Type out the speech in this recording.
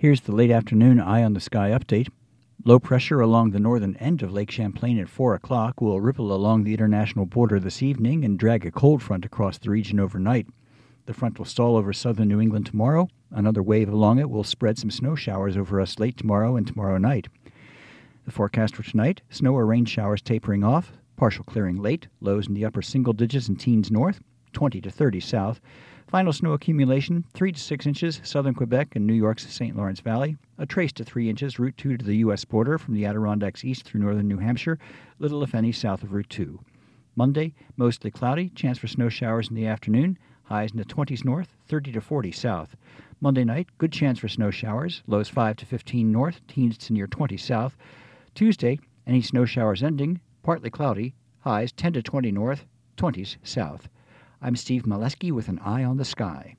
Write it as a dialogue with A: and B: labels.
A: Here's the late afternoon eye on the sky update. Low pressure along the northern end of Lake Champlain at 4 o'clock will ripple along the international border this evening and drag a cold front across the region overnight. The front will stall over southern New England tomorrow. Another wave along it will spread some snow showers over us late tomorrow and tomorrow night. The forecast for tonight snow or rain showers tapering off, partial clearing late, lows in the upper single digits and teens north, 20 to 30 south. Final snow accumulation 3 to 6 inches southern Quebec and New York's St. Lawrence Valley, a trace to 3 inches Route 2 to the U.S. border from the Adirondacks east through northern New Hampshire, little if any south of Route 2. Monday, mostly cloudy, chance for snow showers in the afternoon, highs in the 20s north, 30 to 40 south. Monday night, good chance for snow showers, lows 5 to 15 north, teens to near 20 south. Tuesday, any snow showers ending, partly cloudy, highs 10 to 20 north, 20s south. I'm Steve Maleski with an eye on the sky.